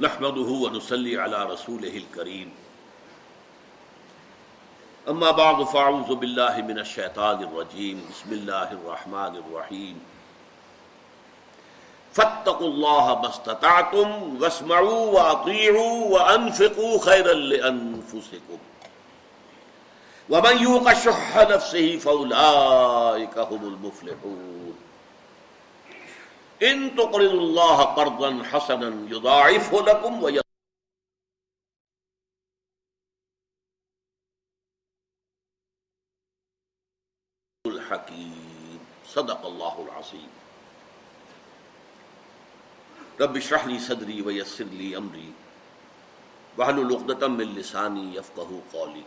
نحمده ونصلي على رسوله الكريم. اما بعد فاعوذ بالله من الشيطان الرجيم. بسم الله الرحمن الرحيم. فاتقوا الله ما استطعتم واسمعوا واطيعوا وانفقوا خيرا لانفسكم ومن يوق شح نفسه فاولئك هم المفلحون. ان تقرض اللہ قرضا حسنا یضاعفه لكم و الحکیم. صدق اللہ العظیم. رب اشرح لي صدری ويسر لي امری. واحلل عقدة من لسانی يفقهوا قولی.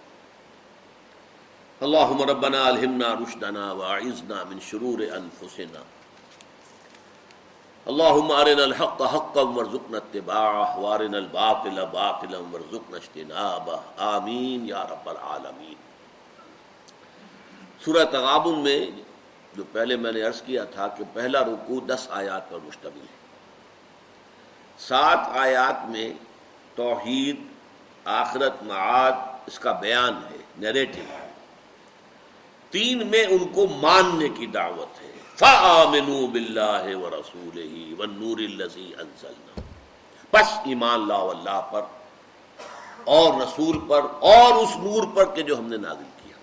اللهم ربنا الهمنا رشدنا واعذنا من شرور انفسنا. اللهم ارنا الحق حقا وارزقنا اتباعه وارنا الباطل باطلا وارزقنا اجتنابه آمین یا رب العالمین۔ سورہ تغابن میں جو پہلے میں نے عرض کیا تھا کہ پہلا رکوع دس آیات پر مشتمل ہے۔ سات آیات میں توحید، آخرت، معاد، اس کا بیان ہے نیریٹو تین میں ان کو ماننے کی دعوت ہے۔ فآمنوا باللہ ورسولہ والنور اللذی انزلنا. پس ایمان لاؤ اللہ پر اور رسول پر اور اس نور پر کہ جو ہم نے نازل کیا.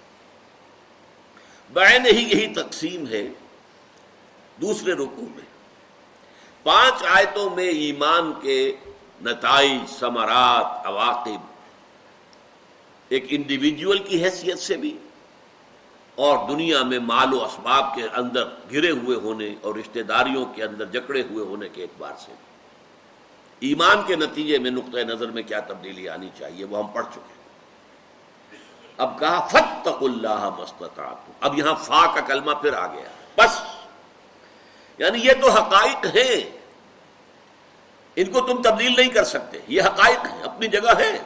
بین ہی یہی تقسیم ہے دوسرے رکوع میں. پانچ آیتوں میں ایمان کے نتائج، ثمرات، عواقب ایک انڈیویجول کی حیثیت سے بھی اور دنیا میں مال و اسباب کے اندر گرے ہوئے ہونے اور رشتہ داریوں کے اندر جکڑے ہوئے ہونے کے اعتبار سے۔ ایمان کے نتیجے میں نقطۂ نظر میں کیا تبدیلی آنی چاہیے وہ ہم پڑھ چکے اب کہا فتق اللہ مستطاعت اب یہاں فا کا کلمہ پھر آ گیا۔ بس۔ یعنی یہ تو حقائق ہیں۔ ان کو تم تبدیل نہیں کر سکتے۔ یہ حقائق ہیں، اپنی جگہ ہے۔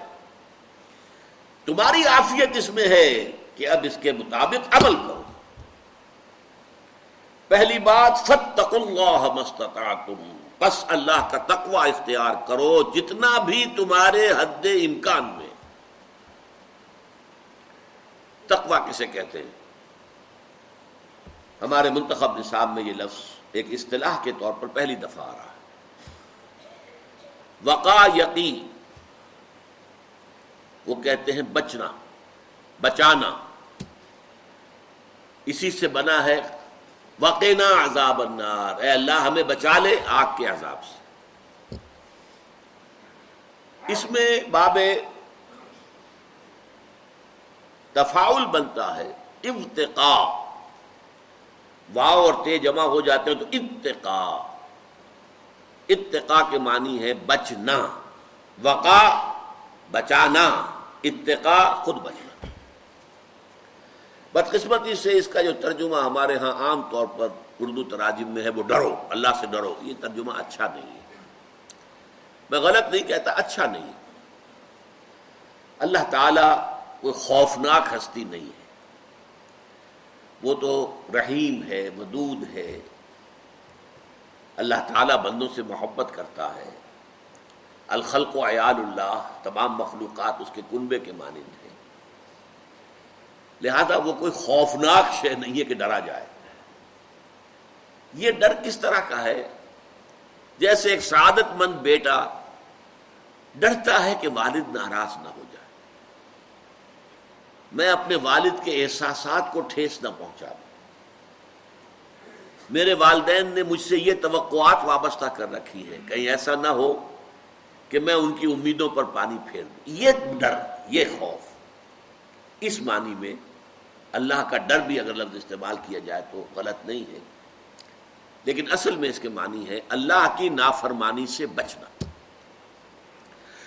تمہاری آفیت اس میں ہے۔ کہ اب اس کے مطابق عمل کرو۔ پہلی بات فتق اللہ مستطعتم بس اللہ کا تقوی اختیار کرو جتنا بھی تمہارے حد امکان میں۔ تقوی کسے کہتے ہیں؟ ہمارے منتخب نصاب میں یہ لفظ ایک اصطلاح کے طور پر پہلی دفعہ آ رہا ہے۔ وقا یقین وہ کہتے ہیں بچنا۔ بچانا۔ اسی سے بنا ہے وقینا عذاب النار۔ اے اللہ، ہمیں بچا لے آگ کے عذاب سے۔ اس میں باب تفاول بنتا ہے۔ ابتقا واؤ اور تے جمع ہو جاتے ہیں تو ابتقا اتقا کے معنی ہے بچنا۔ وقا بچانا۔ اتقا خود بچنا۔ بدقسمتی سے اس کا جو ترجمہ ہمارے ہاں عام طور پر اردو تراجم میں ہے، وہ ڈرو، اللہ سے ڈرو، یہ ترجمہ اچھا نہیں ہے۔ میں غلط نہیں کہتا اچھا نہیں اللہ تعالی کوئی خوفناک ہستی نہیں ہے۔ وہ تو رحیم ہے مدود ہے۔ اللہ تعالیٰ بندوں سے محبت کرتا ہے۔ الخلق و عیال اللہ، تمام مخلوقات اس کے کنبے کے مانند ہیں۔ لہذا وہ کوئی خوفناک شے نہیں ہے کہ ڈرا جائے۔ یہ ڈر کس طرح کا ہے؟ جیسے ایک سعادت مند بیٹا ڈرتا ہے کہ والد ناراض نہ ہو جائے۔ میں اپنے والد کے احساسات کو ٹھیس نہ پہنچا دوں۔ میرے والدین نے مجھ سے یہ توقعات وابستہ کر رکھی ہے کہیں ایسا نہ ہو کہ میں ان کی امیدوں پر پانی پھیر دوں۔ یہ ڈر، یہ خوف اس معنی میں اللہ کا ڈر بھی اگر لفظ استعمال کیا جائے تو غلط نہیں ہے۔ لیکن اصل میں اس کے معنی ہے اللہ کی نافرمانی سے بچنا۔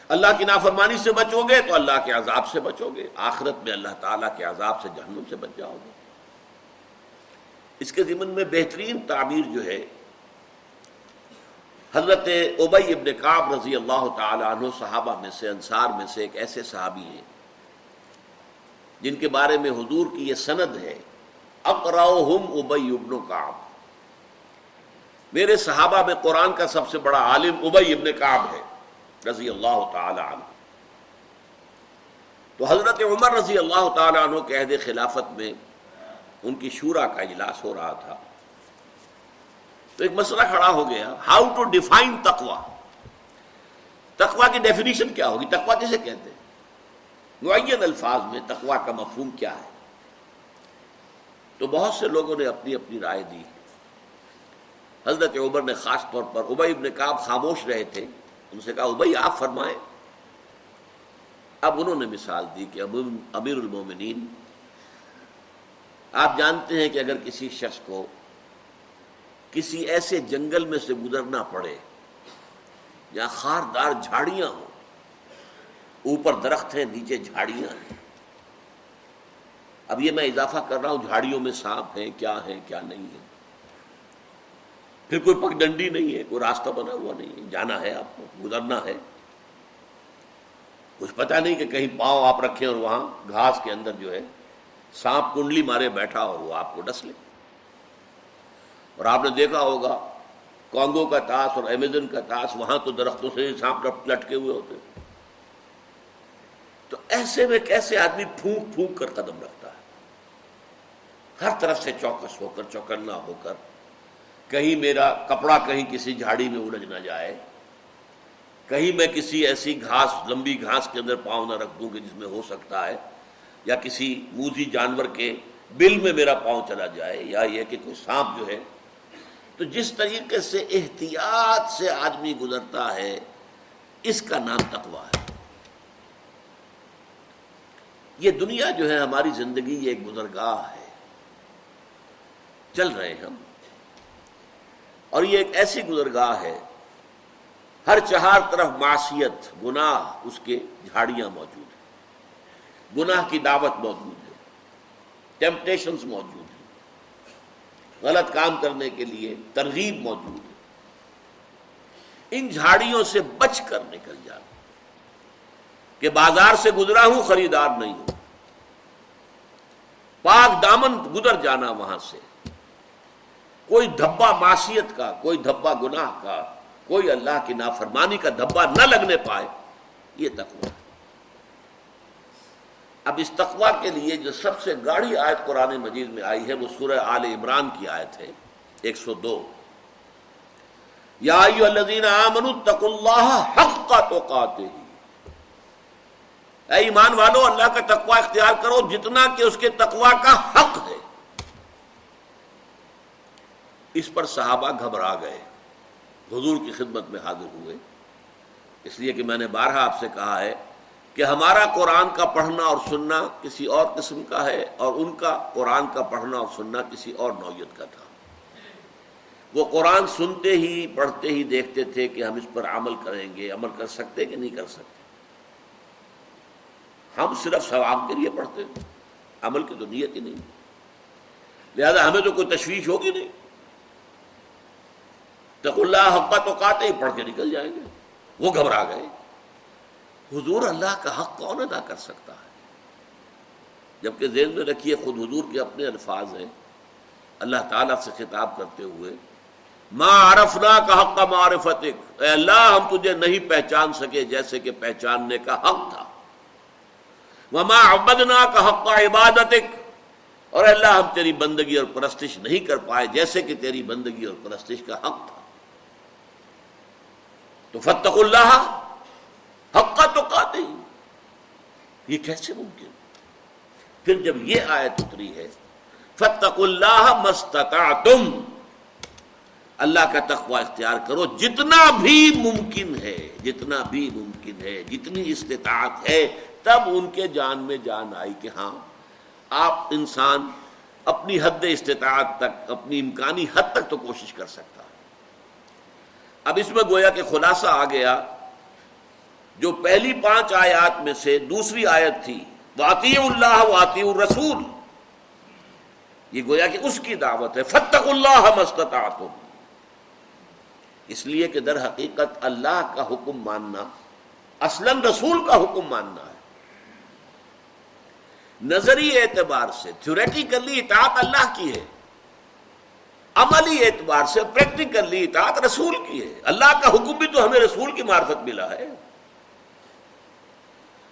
اللہ کی نافرمانی سے بچو گے تو اللہ کے عذاب سے بچو گے۔ آخرت میں اللہ تعالیٰ کے عذاب سے جہنم سے بچ جاؤ گے۔ اس کے ذمن میں بہترین تعبیر جو ہے، حضرت ابئی ابن کعب رضی اللہ تعالیٰ عنہ صحابہ میں سے، انصار میں سے ایک ایسے صحابی ہیں جن کے بارے میں حضور کی یہ سند ہے اقراؤہم ابئی ابن کعب۔ میرے صحابہ میں قرآن کا سب سے بڑا عالم ابئی ابن کعب ہے، رضی اللہ تعالی عنہ۔ تو حضرت عمر رضی اللہ تعالیٰ عنہ کے عہد خلافت میں ان کی شورا کا اجلاس ہو رہا تھا۔ تو ایک مسئلہ کھڑا ہو گیا ہاؤ ٹو ڈیفائن تقوا تقوا کی ڈیفینیشن کیا ہوگی؟ تقوا کسے کہتے ہیں؟ معین الفاظ میں تقوا کا مفہوم کیا ہے؟ تو بہت سے لوگوں نے اپنی اپنی رائے دی۔ حضرت عمر نے خاص طور پر ابئی ابن کعب خاموش رہے تھے۔ ان سے کہا ابئی آپ فرمائیں۔ اب انہوں نے مثال دی کہ امیر المومنین، آپ جانتے ہیں کہ اگر کسی شخص کو کسی ایسے جنگل میں سے گزرنا پڑے، یا خاردار جھاڑیاں ہوں اوپر درخت ہیں، نیچے جھاڑیاں ہیں۔ اب یہ میں اضافہ کر رہا ہوں، جھاڑیوں میں سانپ ہیں، کیا ہیں، کیا نہیں ہے پھر کوئی پگ ڈنڈی نہیں ہے، کوئی راستہ بنا ہوا نہیں ہے، جانا ہے آپ کو، گزرنا ہے۔ کچھ پتا نہیں کہ کہیں پاؤں آپ رکھیں اور وہاں گھاس کے اندر جو ہے سانپ کنڈلی مارے بیٹھا اور وہ آپ کو ڈس لے۔ اور آپ نے دیکھا ہوگا، کانگو کا تاس اور امیزن کا تاس، وہاں تو درختوں سے سانپ لٹکے ہوئے ہوتے تو ایسے میں کیسے آدمی پھونک پھونک کر قدم رکھتا ہے۔ ہر طرف سے چوکس ہو کر، چوکنا ہو کر، کہیں میرا کپڑا کہیں کسی جھاڑی میں الجھ نہ جائے، کہیں میں کسی ایسی گھاس، لمبی گھاس کے اندر پاؤں نہ رکھ دوں کہ جس میں ہو سکتا ہے، یا کسی موزی جانور کے بل میں میرا پاؤں چلا جائے، یا یہ کہ کوئی سانپ جو ہے۔ تو جس طریقے سے احتیاط سے آدمی گزرتا ہے، اس کا نام تقوا ہے۔ یہ دنیا جو ہے ہماری زندگی یہ ایک گزرگاہ ہے۔ چل رہے ہم۔ اور یہ ایک ایسی گزرگاہ ہے، ہر چہار طرف معاشیت گناہ، اس کے جھاڑیاں موجود ہیں۔ گناہ کی دعوت موجود ہے۔ ٹیمپٹیشنز موجود ہیں۔ غلط کام کرنے کے لیے ترغیب موجود ہے۔ ان جھاڑیوں سے بچ کر نکل جانا۔ کہ بازار سے گزرا ہوں، خریدار نہیں ہوں۔ پاک دامن گزر جانا وہاں سے۔ کوئی دھبا معاشیت کا، کوئی دھبا گناہ کا، کوئی اللہ کی نافرمانی کا دھبا نہ لگنے پائے، یہ تقوی۔ اب اس تقوا کے لیے جو سب سے گاڑی آیت قرآن مجید میں آئی ہے، وہ سورہ آل عمران کی آیت ہے، ایک سو دو۔ یا اللہ حق کا تو ہی اے ایمان والو، اللہ کا تقوا اختیار کرو، جتنا کہ اس کے تقوا کا حق ہے۔ اس پر صحابہ گھبرا گئے۔ حضور کی خدمت میں حاضر ہوئے۔ اس لیے کہ میں نے بارہ آپ سے کہا ہے کہ ہمارا قرآن کا پڑھنا اور سننا کسی اور قسم کا ہے، اور ان کا قرآن کا پڑھنا اور سننا کسی اور نوعیت کا تھا۔ وہ قرآن سنتے ہی، پڑھتے ہی دیکھتے تھے کہ ہم اس پر عمل کریں گے، عمل کر سکتے کہ نہیں کر سکتے۔ ہم صرف ثواب کے لیے پڑھتے ہیں، عمل کی تو نیت ہی نہیں۔ لہذا ہمیں تو کوئی تشویش ہوگی نہیں۔ تق اللہ حقا تو کاتے ہی، پڑھ کے نکل جائیں گے۔ وہ گھبرا گئے۔ حضور اللہ کا حق کون ادا کر سکتا ہے؟ جبکہ ذہن میں رکھیے، خود حضور کے اپنے الفاظ ہیں۔ اللہ تعالیٰ سے خطاب کرتے ہوئے، ما عرفنا کا حق کا معرفت اے اللہ، ہم تجھے نہیں پہچان سکے جیسے کہ پہچاننے کا حق تھا۔ وما عبدنا کا حق کا عبادت اور اللہ ہم تیری بندگی اور پرستش نہیں کر پائے جیسے کہ تیری بندگی اور پرستش کا حق تھا۔ تو فتق اللہ حق کا تو کہتے یہ کیسے ممکن؟ پھر جب یہ آیت اتری ہے فتق اللہ مستقا تم اللہ کا تقوی اختیار کرو جتنا بھی ممکن ہے، جتنا بھی ممکن ہے، جتنی استطاعت ہے تب ان کے جان میں جان آئی کہ ہاں آپ انسان اپنی حد استطاعت تک، اپنی امکانی حد تک تو کوشش کر سکتا۔ اب اس میں گویا کہ خلاصہ آ گیا، جو پہلی پانچ آیات میں سے دوسری آیت تھی واطی اللہ واطی الرسول۔ یہ گویا کہ اس کی دعوت ہے فتق اللہ مستتا اس لیے کہ در حقیقت اللہ کا حکم ماننا اسلم رسول کا حکم ماننا ہے۔ نظری اعتبار سے تھیوریٹیکلی اطاعت اللہ کی ہے، عملی اعتبار سے پریکٹیکلی اطاعت رسول کی ہے۔ اللہ کا حکم بھی تو ہمیں رسول کی معرفت ملا ہے۔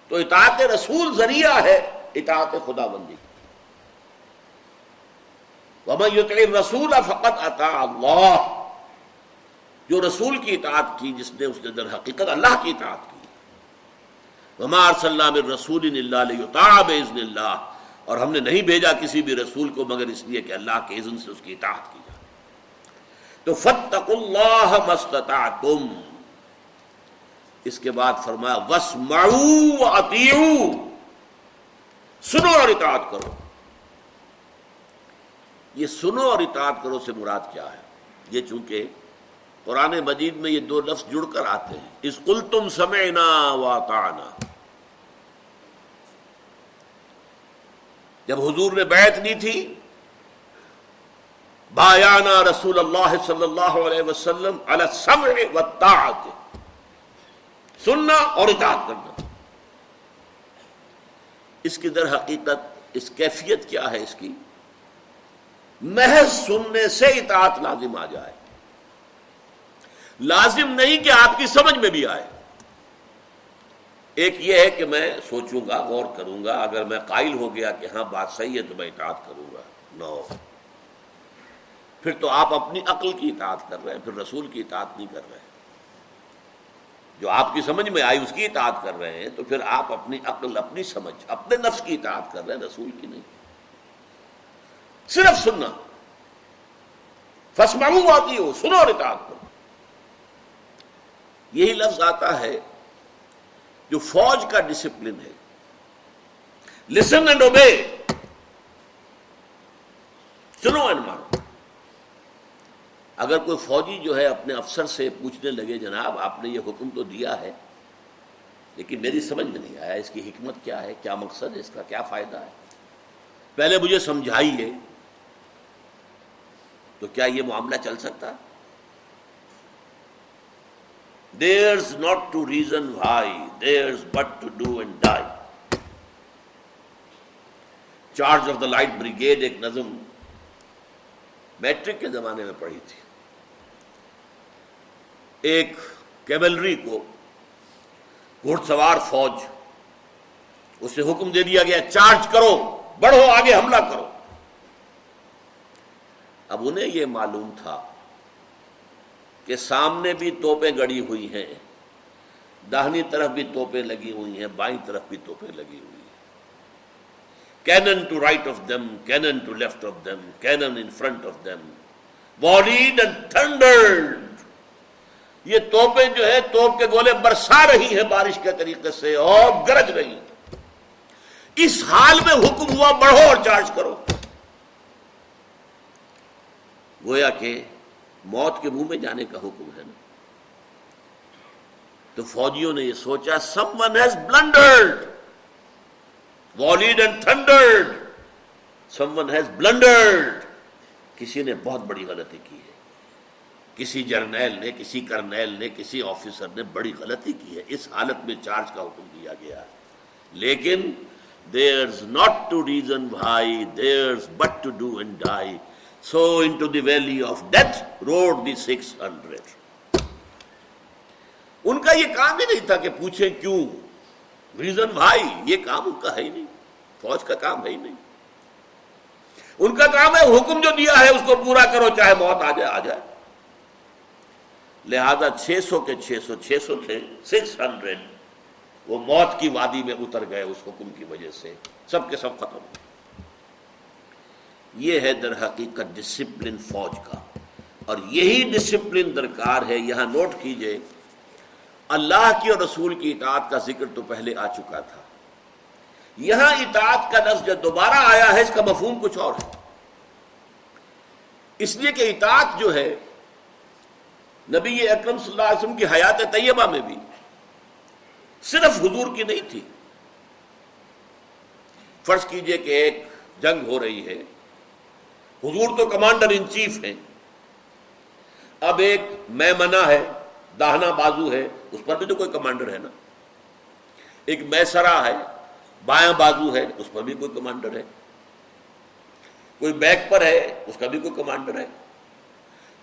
تو اطاعت رسول ذریعہ ہے اطاعت خدا بندی رسول فقط عطا اللہ جو رسول کی اطاعت کی، جس نے اس نے در حقیقت اللہ کی اطاعت کی۔ ومار صلی اللہ رسول اللہ اور ہم نے نہیں بھیجا کسی بھی رسول کو مگر اس لیے کہ اللہ کے اذن سے اس کی اطاعت کی جائے۔ تو فتق اللہ مستطعتم اس کے بعد فرمایا وس مڑو سنو اور اطاعت کرو۔ یہ سنو اور اطاعت کرو سے مراد کیا ہے؟ یہ چونکہ قرآن مجید میں یہ دو لفظ جڑ کر آتے ہیں۔ اس کل تم سمعنا واطعنا۔ جب حضور نے بیعت لی تھی، بایانا رسول اللہ صلی اللہ علیہ وسلم و سننا اور اطاعت کرنا۔ اس کی در حقیقت، اس کیفیت کیا ہے اس کی؟ محض سننے سے اطاعت لازم آ جائے۔ لازم نہیں کہ آپ کی سمجھ میں بھی آئے۔ ایک یہ ہے کہ میں سوچوں گا، غور کروں گا، اگر میں قائل ہو گیا کہ ہاں بات صحیح ہے تو میں اطاعت کروں گا۔ نو۔ پھر تو آپ اپنی عقل کی اطاعت کر رہے ہیں، پھر رسول کی اطاعت نہیں کر رہے۔ ہیں جو آپ کی سمجھ میں آئی، اس کی اطاعت کر رہے ہیں، تو پھر آپ اپنی عقل، اپنی سمجھ، اپنے نفس کی اطاعت کر رہے ہیں، رسول کی نہیں۔ صرف سننا۔ فسماؤں آتی ہو سنو اور اطاعت کرو۔ یہی لفظ آتا ہے جو فوج کا ڈسپلن ہے۔ لسن اینڈ اوبے سنو اینڈ مانو۔ اگر کوئی فوجی جو ہے اپنے افسر سے پوچھنے لگے، جناب، آپ نے یہ حکم تو دیا ہے، لیکن میری سمجھ میں نہیں آیا اس کی حکمت کیا ہے، کیا مقصد ہے، اس کا کیا فائدہ ہے۔ پہلے مجھے سمجھائیے تو کیا یہ معاملہ چل سکتا؟ Theirs not to reason why theirs but to do and die charge of the light brigade ایک نظم میٹرک کے زمانے میں پڑھی تھی ایک کیولری کو گھڑ سوار فوج اسے حکم دے دیا گیا چارج کرو بڑھو آگے حملہ کرو اب انہیں یہ معلوم تھا کہ سامنے بھی توپیں گڑی ہوئی ہیں، داہنی طرف بھی توپیں لگی ہوئی ہیں، بائیں طرف بھی توپیں لگی ہوئی ہیں۔ Cannon to right of them cannon to left of them cannon in front of them volleyed and thundered یہ توپیں جو ہے توپ کے گولے برسا رہی ہیں بارش کے طریقے سے اور گرج رہی اس حال میں حکم ہوا، بڑھو اور چارج کرو۔ گویا کہ موت کے منہ میں جانے کا حکم ہے نا۔ تو فوجیوں نے یہ سوچا someone has blundered volleyed and thundered someone has blundered کسی نے بہت بڑی غلطی کی ہے۔ کسی جرنیل نے، کسی کرنیل نے، کسی آفیسر نے بڑی غلطی کی ہے۔ اس حالت میں چارج کا حکم دیا گیا۔ ہے لیکن دیر not to reason why their but to do and die so into the valley of death rode the six hundred ان کا یہ کام ہی نہیں تھا کہ پوچھیں کیوں ریزن بھائی یہ کام ان کا ہے ہی نہیں فوج کا کام ہے ہی نہیں ان کا کام ہے حکم جو دیا ہے اس کو پورا کرو چاہے موت آ جائے آ جائے لہذا چھ سو کے چھ سو چھ سو تھے سکس ہنڈریڈ وہ موت کی وادی میں اتر گئے اس حکم کی وجہ سے سب کے سب ختم ہوئے یہ ہے در حقیقت ڈسپلن فوج کا۔ اور یہی ڈسپلن درکار ہے، یہاں نوٹ کیجیے، اللہ کی اور رسول کی اطاعت کا ذکر تو پہلے آ چکا تھا۔ یہاں اطاعت کا لفظ جو دوبارہ آیا ہے، اس کا مفہوم کچھ اور ہے۔ اس لیے کہ اطاعت جو ہے، نبی اکرم صلی اللہ علیہ وسلم کی حیات طیبہ میں بھی صرف حضور کی نہیں تھی۔ فرض کیجیے کہ ایک جنگ ہو رہی ہے۔ حضور تو کمانڈر ان چیف ہیں۔ اب ایک میں منا ہے، داہنا بازو ہے، اس پر بھی تو کوئی کمانڈر ہے نا۔ ایک میسرا ہے، بایاں بازو ہے، اس پر بھی کوئی کمانڈر ہے۔ کوئی بیک پر ہے، اس کا بھی کوئی کمانڈر ہے۔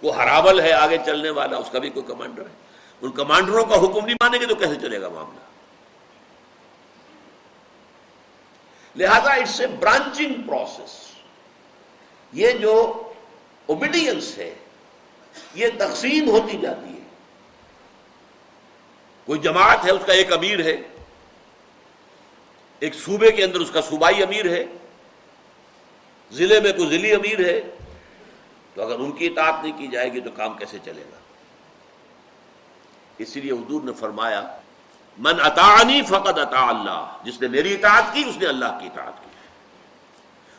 کوئی ہراول ہے آگے چلنے والا، اس کا بھی کوئی کمانڈر ہے۔ ان کمانڈروں کا حکم نہیں مانے گے تو کیسے چلے گا معاملہ؟ لہذا اٹس اے برانچنگ پروسیس یہ جو اوبیڈینس ہے، یہ تقسیم ہوتی جاتی ہے۔ کوئی جماعت ہے، اس کا ایک امیر ہے۔ ایک صوبے کے اندر اس کا صوبائی امیر ہے۔ ضلع میں کوئی ضلعی امیر ہے۔ تو اگر ان کی اطاعت نہیں کی جائے گی تو کام کیسے چلے گا؟ اسی لیے حضور نے فرمایا، من اطاعنی فقط اطاع اللہ۔ جس نے میری اطاعت کی، اس نے اللہ کی اطاعت کی۔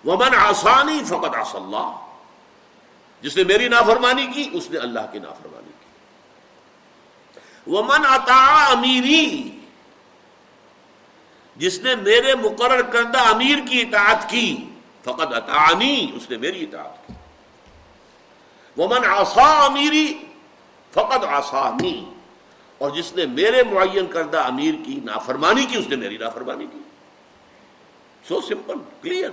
وہ من آسانی فقط آس اللہ جس نے میری نافرمانی کی، اس نے اللہ کی نافرمانی کی۔ وہ من اطا امیری جس نے میرے مقرر کردہ امیر کی اطاعت کی فقط اطاعنی اس نے میری اطاعت کی۔ وہ من آسا امیری فقط آسانی اور جس نے میرے معین کردہ امیر کی نافرمانی کی، اس نے میری نافرمانی کی۔ سو سمپل کلیئر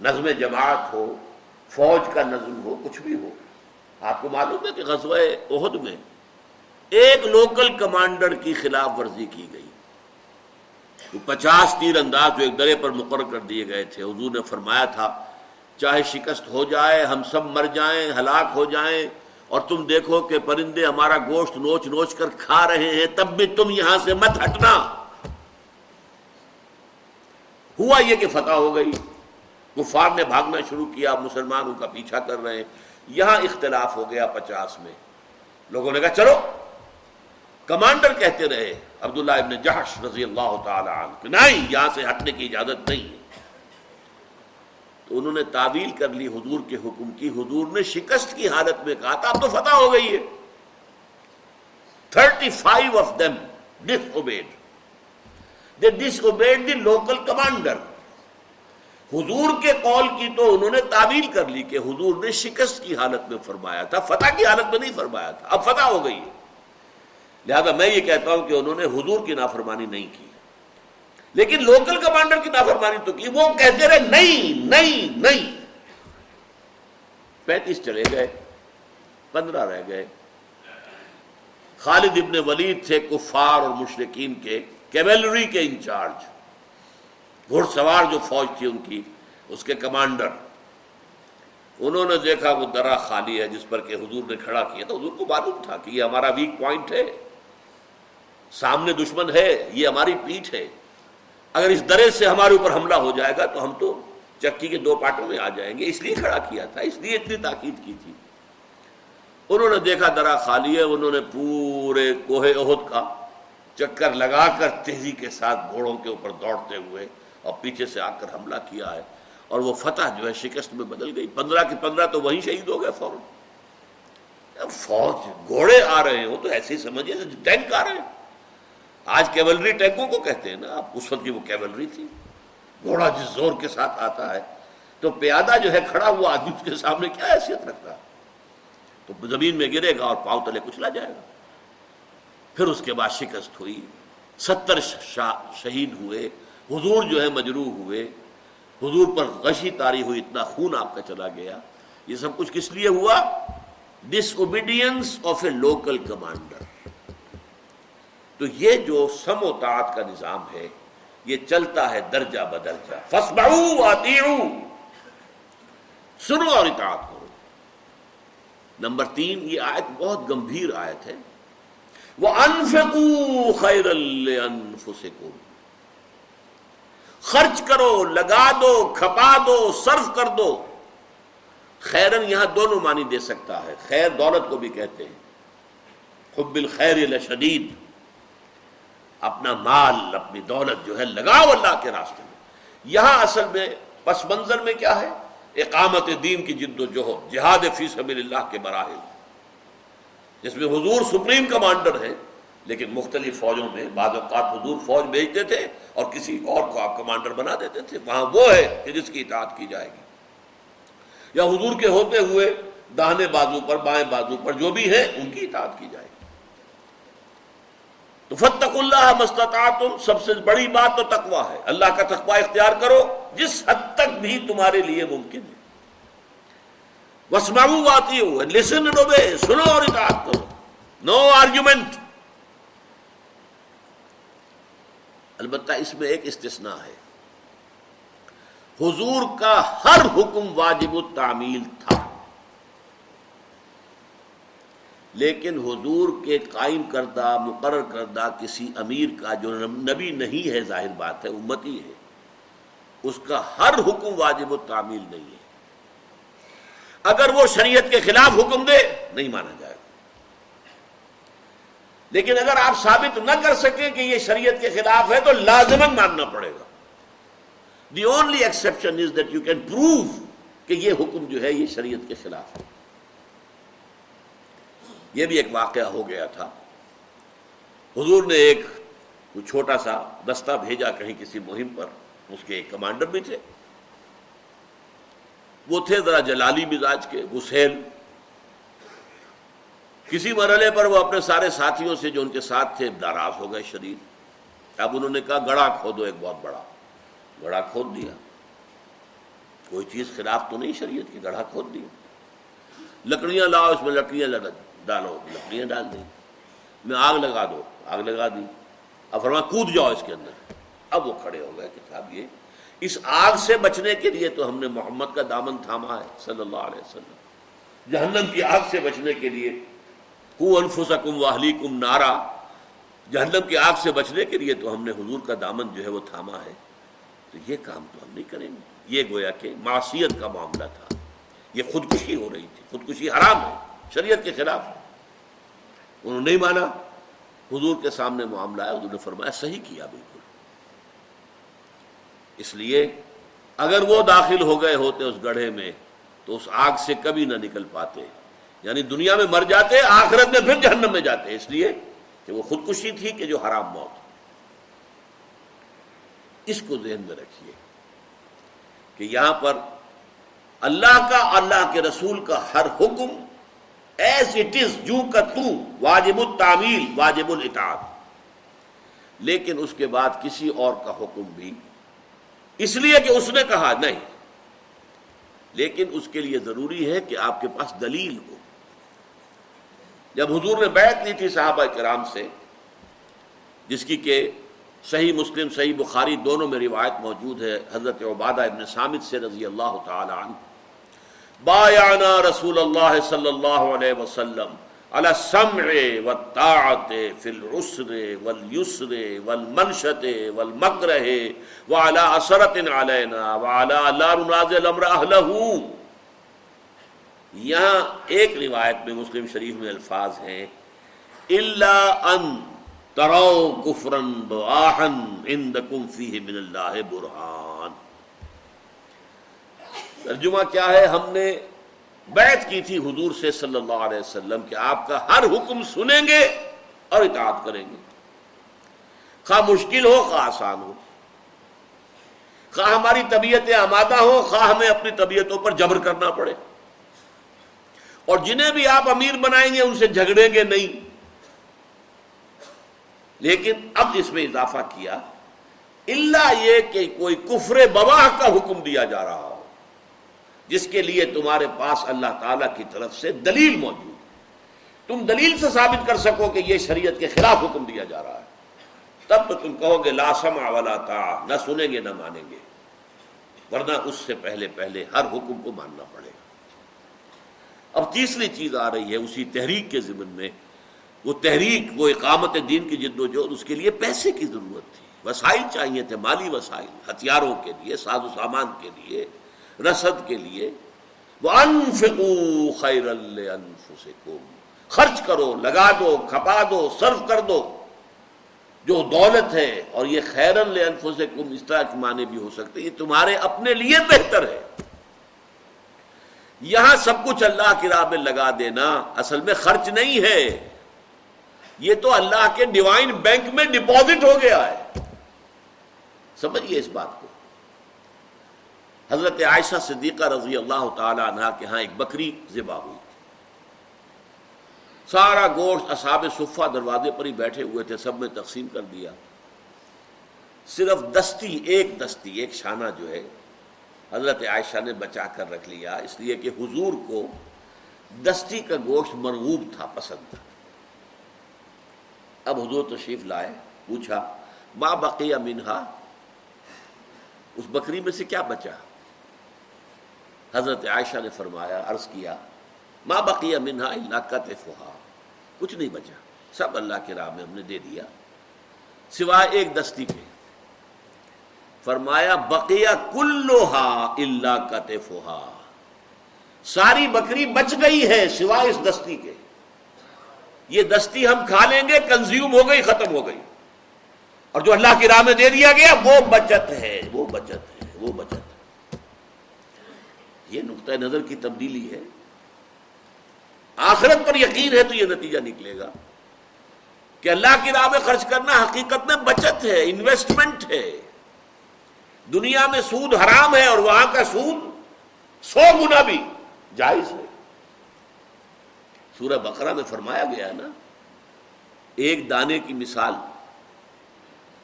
نظم جماعت ہو، فوج کا نظم ہو، کچھ بھی ہو۔ آپ کو معلوم ہے کہ غزوہ عہد میں ایک لوکل کمانڈر کی خلاف ورزی کی گئی۔ پچاس تیر انداز جو ایک درے پر مقرر کر دیے گئے تھے، حضور نے فرمایا تھا، چاہے شکست ہو جائے، ہم سب مر جائیں، ہلاک ہو جائیں، اور تم دیکھو کہ پرندے ہمارا گوشت نوچ نوچ کر کھا رہے ہیں، تب بھی تم یہاں سے مت ہٹنا۔ ہوا یہ کہ فتح ہو گئی۔ کفار نے بھاگنا شروع کیا، مسلمان ان کا پیچھا کر رہے ہیں۔ یہاں اختلاف ہو گیا پچاس میں۔ لوگوں نے کہا، چلو۔ کمانڈر کہتے رہے، عبداللہ ابن جہش رضی اللہ تعالی عنہ نہیں، یہاں سے ہٹنے کی اجازت نہیں ہے۔ تو انہوں نے تعویل کر لی، حضور کے حکم کی۔ حضور نے شکست کی حالت میں کہا تھا اب تو فتح ہو گئی ہے۔ Thirty five of them disobeyed they disobeyed the local commander حضور کے قول کی تو انہوں نے تعویل کر لی کہ حضور نے شکست کی حالت میں فرمایا تھا، فتح کی حالت میں نہیں فرمایا تھا۔ اب فتح ہو گئی ہے۔ لہذا میں یہ کہتا ہوں کہ انہوں نے حضور کی نافرمانی نہیں کی۔ لیکن لوکل کمانڈر کی نافرمانی تو کی۔ وہ کہتے رہے، نہیں نہیں نہیں۔ پینتیس چلے گئے، پندرہ رہ گئے۔ خالد ابن ولید تھے کفار اور مشرقین کے، کیویلری کے انچارج۔ گھڑ سوار جو فوج تھی ان کی، اس کے کمانڈر۔ انہوں نے دیکھا وہ درا خالی ہے جس پر کہ حضور نے کھڑا کیا، تو حضور کو معلوم تھا کہ یہ ہمارا ویک پوائنٹ ہے۔ سامنے دشمن ہے، یہ ہماری پیٹھ ہے۔ اگر اس درے سے ہمارے اوپر حملہ ہو جائے گا تو ہم تو چکی کے دو پارٹوں میں آ جائیں گے۔ اس لیے کھڑا کیا تھا، اس لیے اتنی تاکید کی تھی۔ انہوں نے دیکھا درا خالی ہے، انہوں نے پورے کوہ عہد کا چکر لگا کر تیزی کے ساتھ گھوڑوں کے اوپر دوڑتے ہوئے اور پیچھے سے آ کر حملہ کیا ہے اور وہ فتح جو ہے شکست میں بدل گئی۔ پندرہ کی پندرہ تو وہیں شہید ہو گئے فوراً۔ فوج گھوڑے آ رہے ہیں، وہ تو ایسے ہی سمجھے ٹینک آ رہے ہیں۔ آج کیولری ٹینکوں کو کہتے ہیں نا اس وقت کی وہ کیولری تھی۔ گھوڑا جس زور کے ساتھ آتا ہے، تو پیادہ جو ہے کھڑا ہوا آدمی اس کے سامنے کیا حیثیت رکھتا ہے؟ تو زمین میں گرے گا اور پاؤں تلے کچلا جائے گا۔ پھر اس کے بعد شکست ہوئی۔ ستر شہید ہوئے۔ حضور جو ہے مجروح ہوئے۔ حضور پر غشی تاری ہوئی، اتنا خون آپ کا چلا گیا۔ یہ سب کچھ کس لیے ہوا؟ Disobedience of a local commander تو یہ جو سم و تعت کا نظام ہے، یہ چلتا ہے درجہ بدرجہ۔ فسبعو آتیعو سنو اور اطاعت کرو۔ نمبر تین، یہ آیت بہت گمبھیر آیت ہے۔ وہ انفقو خیر انفسکم خرچ کرو، لگا دو، کھپا دو، صرف کر دو۔ خیرن یہاں دونوں معنی دے سکتا ہے۔ خیر دولت کو بھی کہتے ہیں۔ حب الخیر لشدید اپنا مال، اپنی دولت جو ہے، لگاؤ اللہ کے راستے میں۔ یہاں اصل میں، پس منظر میں کیا ہے؟ اقامت دین کی جد و جہد، جہاد فی سبیل اللہ کے مراحل۔ جس میں حضور سپریم کمانڈر ہے لیکن مختلف فوجوں میں بعض اوقات حضور فوج بھیجتے تھے اور کسی اور کو آپ کمانڈر بنا دیتے تھے، وہاں وہ ہے کہ جس کی اطاعت کی جائے گی۔ یا حضور کے ہوتے ہوئے داہنے بازو پر، بائیں بازو پر جو بھی ہے، ان کی اطاعت کی جائے گی۔ تو فتق اللہ مستطاعتم سب سے بڑی بات تو تقوا ہے۔ اللہ کا تقوا اختیار کرو، جس حد تک بھی تمہارے لیے ممکن ہے۔ وسماؤ آتی ہو لسن ڈوبے سنو اور اطاعت کرو۔ نو آرگیومنٹ البتہ اس میں ایک استثناء ہے۔ حضور کا ہر حکم واجب التعمیل تھا۔ لیکن حضور کے قائم کردہ، مقرر کردہ کسی امیر کا جو نبی نہیں ہے، ظاہر بات ہے، امتی ہے، اس کا ہر حکم واجب و تعمیل نہیں ہے۔ اگر وہ شریعت کے خلاف حکم دے، نہیں مانا جائے گا۔ لیکن اگر آپ ثابت نہ کر سکیں کہ یہ شریعت کے خلاف ہے تو لازمن ماننا پڑے گا۔ The only exception is that you can prove کہ یہ حکم جو ہے یہ شریعت کے خلاف ہے۔ یہ بھی ایک واقعہ ہو گیا تھا۔ حضور نے ایک کوئی چھوٹا سا دستہ بھیجا کہیں کسی مہم پر، اس کے ایک کمانڈر بھی تھے۔ وہ تھے ذرا جلالی مزاج کے گسیل کسی مرحلے پر وہ اپنے سارے ساتھیوں سے جو ان کے ساتھ تھے ناراض ہو گئے شریر اب انہوں نے کہا، گڑا کھودو ایک بہت بڑا۔ گڑھا کھود دیا۔ کوئی چیز خلاف تو نہیں شریعت کی گڑھا کھود دیا۔ لکڑیاں لاؤ، اس میں لکڑیاں ڈالو، لکڑیاں ڈال دیں میں آگ لگا دو، آگ لگا دی۔ اب فرما کود جاؤ اس کے اندر۔ اب وہ کھڑے ہو گئے کہ صاحب، یہ اس آگ سے بچنے کے لیے تو ہم نے محمد کا دامن تھاما ہے، صلی اللہ علیہ وسلم۔ جہنم کی آگ سے بچنے کے لیے کو انفسکم واہلیکم نارا، جہنم کی آگ سے بچنے کے لیے تو ہم نے حضور کا دامن جو ہے وہ تھاما ہے۔ تو یہ کام تو ہم نہیں کریں گے۔ یہ گویا کہ معاشیت کا معاملہ تھا۔ یہ خودکشی ہو رہی تھی۔ خودکشی حرام ہے۔ شریعت کے خلاف۔ انہوں نے نہیں مانا۔ حضور کے سامنے معاملہ ہے۔ حضور نے فرمایا صحیح کیا بالکل۔ اس لیے اگر وہ داخل ہو گئے ہوتے اس گڑھے میں تو اس آگ سے کبھی نہ نکل پاتے۔ یعنی دنیا میں مر جاتے، آخرت میں پھر جہنم میں جاتے۔ اس لیے کہ وہ خودکشی تھی کہ جو حرام موت۔ اس کو ذہن میں رکھیے کہ یہاں پر اللہ کا، اللہ کے رسول کا ہر حکم ایز اٹ از جو کا تو، واجب التعمیل، واجب الاطاعت۔ لیکن اس کے بعد کسی اور کا حکم بھی۔ اس لیے کہ اس نے کہا نہیں۔ لیکن اس کے لیے ضروری ہے کہ آپ کے پاس دلیل ہو۔ جب حضور نے بیعت لی تھی صحابہ کرام سے، جس کی کہ صحیح مسلم، صحیح بخاری دونوں میں روایت موجود ہے، حضرت عبادہ ابن سامد سے رضی اللہ تعالی عنہ، بایانا رسول اللہ صلی اللہ علیہ وسلم علی السمع والطاعت فی العسر والیسر والمنشت والمکرہ وعلی اثرت علینا وعلی لا ننازل امر اہلہو۔ یہاں ایک روایت میں مسلم شریف میں الفاظ ہیں اللہ ان ترو کفرن بآہن عندکم فیہ من اللہ برہان۔ ترجمہ کیا ہے؟ ہم نے بیعت کی تھی حضور سے صلی اللہ علیہ وسلم کہ آپ کا ہر حکم سنیں گے اور اطاعت کریں گے۔ خواہ مشکل ہو، خواہ آسان ہو۔ خواہ ہماری طبیعتیں آمادہ ہو خواہ ہمیں اپنی طبیعتوں پر جبر کرنا پڑے۔ اور جنہیں بھی آپ امیر بنائیں گے ان سے جھگڑیں گے نہیں۔ لیکن اب اس میں اضافہ کیا اللہ یہ کہ کوئی کفر بواہ کا حکم دیا جا رہا ہو، جس کے لیے تمہارے پاس اللہ تعالی کی طرف سے دلیل موجود تم دلیل سے ثابت کر سکو کہ یہ شریعت کے خلاف حکم دیا جا رہا ہے۔ تب تو تم کہو گے لاسم والا تا نہ سنیں گے نہ مانیں گے۔ ورنہ اس سے پہلے پہلے ہر حکم کو ماننا پڑے۔ گا اب تیسری چیز آ رہی ہے اسی تحریک کے ضمن میں، وہ تحریک، وہ اقامت دین کی جد و جہد، اس کے لیے پیسے کی ضرورت تھی۔ وسائل چاہیے تھے، مالی وسائل، ہتھیاروں کے لیے، ساز و سامان کے لیے، رسد کے لیے۔ وہ انفقو خیر خرچ کرو، لگا دو، کھپا دو، صرف کر دو۔ جو دولت ہے، اور یہ خیر انفسکم اس طرح کے معنی بھی ہو سکتے یہ تمہارے اپنے لیے بہتر ہے۔ یہاں سب کچھ اللہ کی راہ میں لگا دینا اصل میں خرچ نہیں ہے۔ یہ تو اللہ کے ڈیوائن بینک میں ڈپازٹ ہو گیا ہے۔ سمجھیے اس بات کو۔ حضرت عائشہ صدیقہ رضی اللہ تعالی عنہ کے ہاں ایک بکری ذبح ہوئی۔ سارا گوشت اصحاب صفہ دروازے پر ہی بیٹھے ہوئے تھے، سب میں تقسیم کر دیا۔ صرف دستی، ایک دستی، ایک شانہ جو ہے حضرت عائشہ نے بچا کر رکھ لیا، اس لیے کہ حضور کو دستی کا گوشت مرغوب تھا، پسند تھا۔ اب حضور تشریف لائے، پوچھا ماں بقیہ منہا؟ اس بکری میں سے کیا بچا؟ حضرت عائشہ نے فرمایا، عرض کیا ماں بقیہ منہا اللہ کا تفہا کچھ نہیں بچا، سب اللہ کے راہ میں ہم نے دے دیا، سوائے ایک دستی کے۔ فرمایا، بقیہ کلوہا اللہ کا ساری بکری بچ گئی ہے سوائے اس دستی کے۔ یہ دستی ہم کھا لیں گے، کنزیوم ہو گئی، ختم ہو گئی۔ اور جو اللہ کی راہ میں دے دیا گیا، وہ بچت ہے، وہ بچت ہے، وہ بچت یہ نقطۂ نظر کی تبدیلی ہے۔ آخرت پر یقین ہے تو یہ نتیجہ نکلے گا۔ کہ اللہ کی راہ میں خرچ کرنا حقیقت میں بچت ہے انویسٹمنٹ ہے۔ دنیا میں سود حرام ہے اور وہاں کا سود سو گنا بھی جائز ہے۔ سورہ بقرہ میں فرمایا گیا ہے نا، ایک دانے کی مثال،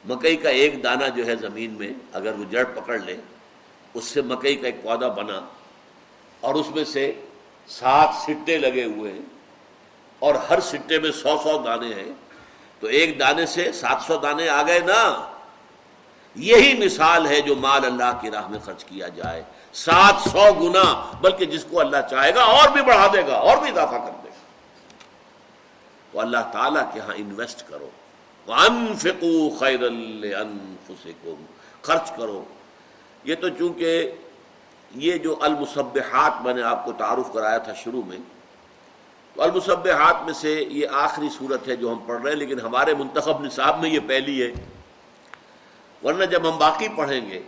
مکئی کا ایک دانہ جو ہے زمین میں اگر وہ جڑ پکڑ لے، اس سے مکئی کا ایک پودا بنا اور اس میں سے سات سٹے لگے ہوئے ہیں اور ہر سٹے میں سو سو دانے ہیں، تو ایک دانے سے سات سو دانے آ گئے نا۔ یہی مثال ہے جو مال اللہ کی راہ میں خرچ کیا جائے۔ سات سو گنا، بلکہ جس کو اللہ چاہے گا اور بھی بڑھا دے گا، اور بھی اضافہ کر دے گا۔ تو اللہ تعالیٰ کے ہاں انویسٹ کرو۔ خیر خرچ کرو۔ یہ تو چونکہ یہ جو المصبحات میں نے آپ کو تعارف کرایا تھا شروع میں، تو المصبحات میں سے یہ آخری صورت ہے جو ہم پڑھ رہے ہیں، لیکن ہمارے منتخب نصاب میں یہ پہلی ہے۔ ورنہ جب ہم باقی پڑھیں گے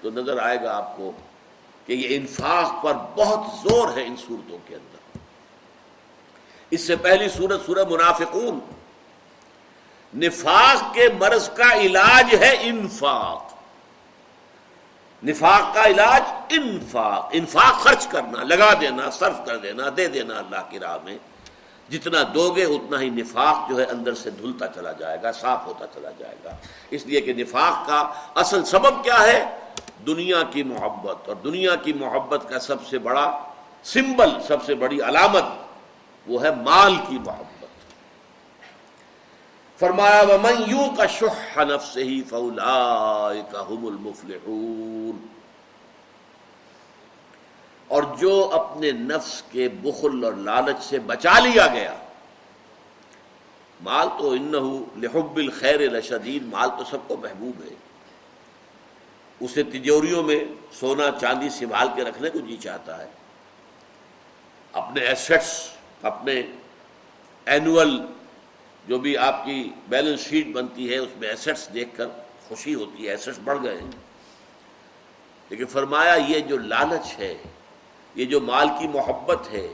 تو نظر آئے گا آپ کو کہ یہ انفاق پر بہت زور ہے ان صورتوں کے اندر۔ اس سے پہلی صورت سورہ منافقون، نفاق کے مرض کا علاج ہے انفاق۔ نفاق کا علاج انفاق انفاق خرچ کرنا، لگا دینا، صرف کر دینا، دے دینا اللہ کی راہ میں۔ جتنا دو گے اتنا ہی نفاق جو ہے اندر سے دھلتا چلا جائے گا، صاف ہوتا چلا جائے گا۔ اس لیے کہ نفاق کا اصل سبب کیا ہے؟ دنیا کی محبت۔ اور دنیا کی محبت کا سب سے بڑا سمبل، سب سے بڑی علامت وہ ہے مال کی محبت۔ فرمایا، ومن یو کا شح نفس ہی فولا المفلحون۔ اور جو اپنے نفس کے بخل اور لالچ سے بچا لیا گیا، مال تو انہو لحب الخیر لشدید، مال تو سب کو محبوب ہے۔ اسے تجوریوں میں سونا چاندی سنبھال کے رکھنے کو جی چاہتا ہے۔ اپنے ایسٹس اپنے اینول جو بھی آپ کی بیلنس شیٹ بنتی ہے، اس میں ایسٹس دیکھ کر خوشی ہوتی ہے ایسٹس بڑھ گئے ہیں۔ لیکن فرمایا یہ جو لالچ ہے یہ جو مال کی محبت ہے،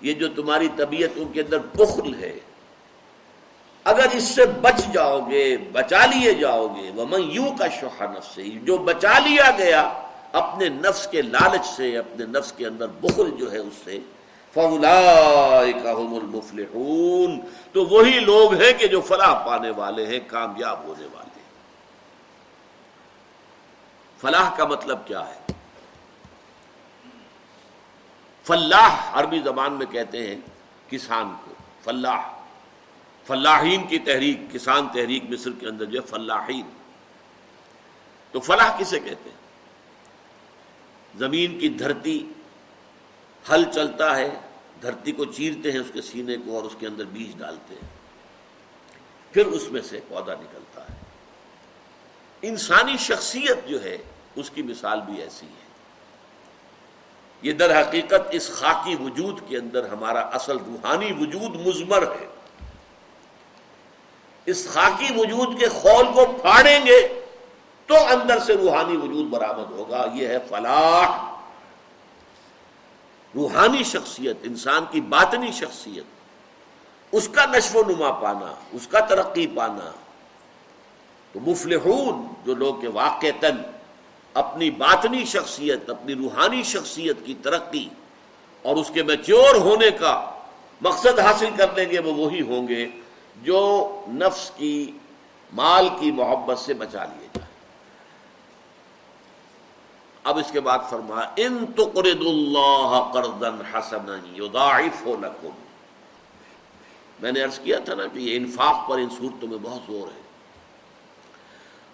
یہ جو تمہاری طبیعتوں کے اندر بخل ہے، اگر اس سے بچ جاؤ گے، بچا لیے جاؤ گے وہ میں یوں کا شوہا نفس سے جو بچا لیا گیا اپنے نفس کے لالچ سے، اپنے نفس کے اندر بخل جو ہے اس سے المفلحون، تو وہی لوگ ہیں کہ جو فلاح پانے والے ہیں، کامیاب ہونے والے ہیں۔ فلاح کا مطلب کیا ہے؟ فلاح عربی زبان میں کہتے ہیں کسان کو، فلاح۔ فلاحین کی تحریک، کسان تحریک مصر کے اندر جو ہے فلاحین۔ تو فلاح کسے کہتے ہیں؟ زمین کی دھرتی ہل چلتا ہے، دھرتی کو چیرتے ہیں اس کے سینے کو اور اس کے اندر بیج ڈالتے ہیں۔ پھر اس میں سے پودا نکلتا ہے۔ انسانی شخصیت جو ہے، اس کی مثال بھی ایسی ہے۔ یہ در حقیقت اس خاکی وجود کے اندر ہمارا اصل روحانی وجود مزمر ہے۔ اس خاکی وجود کے خول کو پھاڑیں گے تو اندر سے روحانی وجود برآمد ہوگا۔ یہ ہے فلاح۔ روحانی شخصیت، انسان کی باطنی شخصیت۔ اس کا نشو و نما پانا، اس کا ترقی پانا۔ تو مفلحون، جو لوگ کے واقع تن اپنی باطنی شخصیت، اپنی روحانی شخصیت کی ترقی اور اس کے میچور ہونے کا مقصد حاصل کر لیں گے وہ وہی ہوں گے جو نفس کی، مال کی محبت سے بچا لیے جائے۔ اب اس کے بعد فرما ان تقرد اللہ قرضن حسن یضاعف لکم۔ میں نے عرض کیا تھا نا کہ یہ انفاق پر ان صورتوں میں بہت زور ہے۔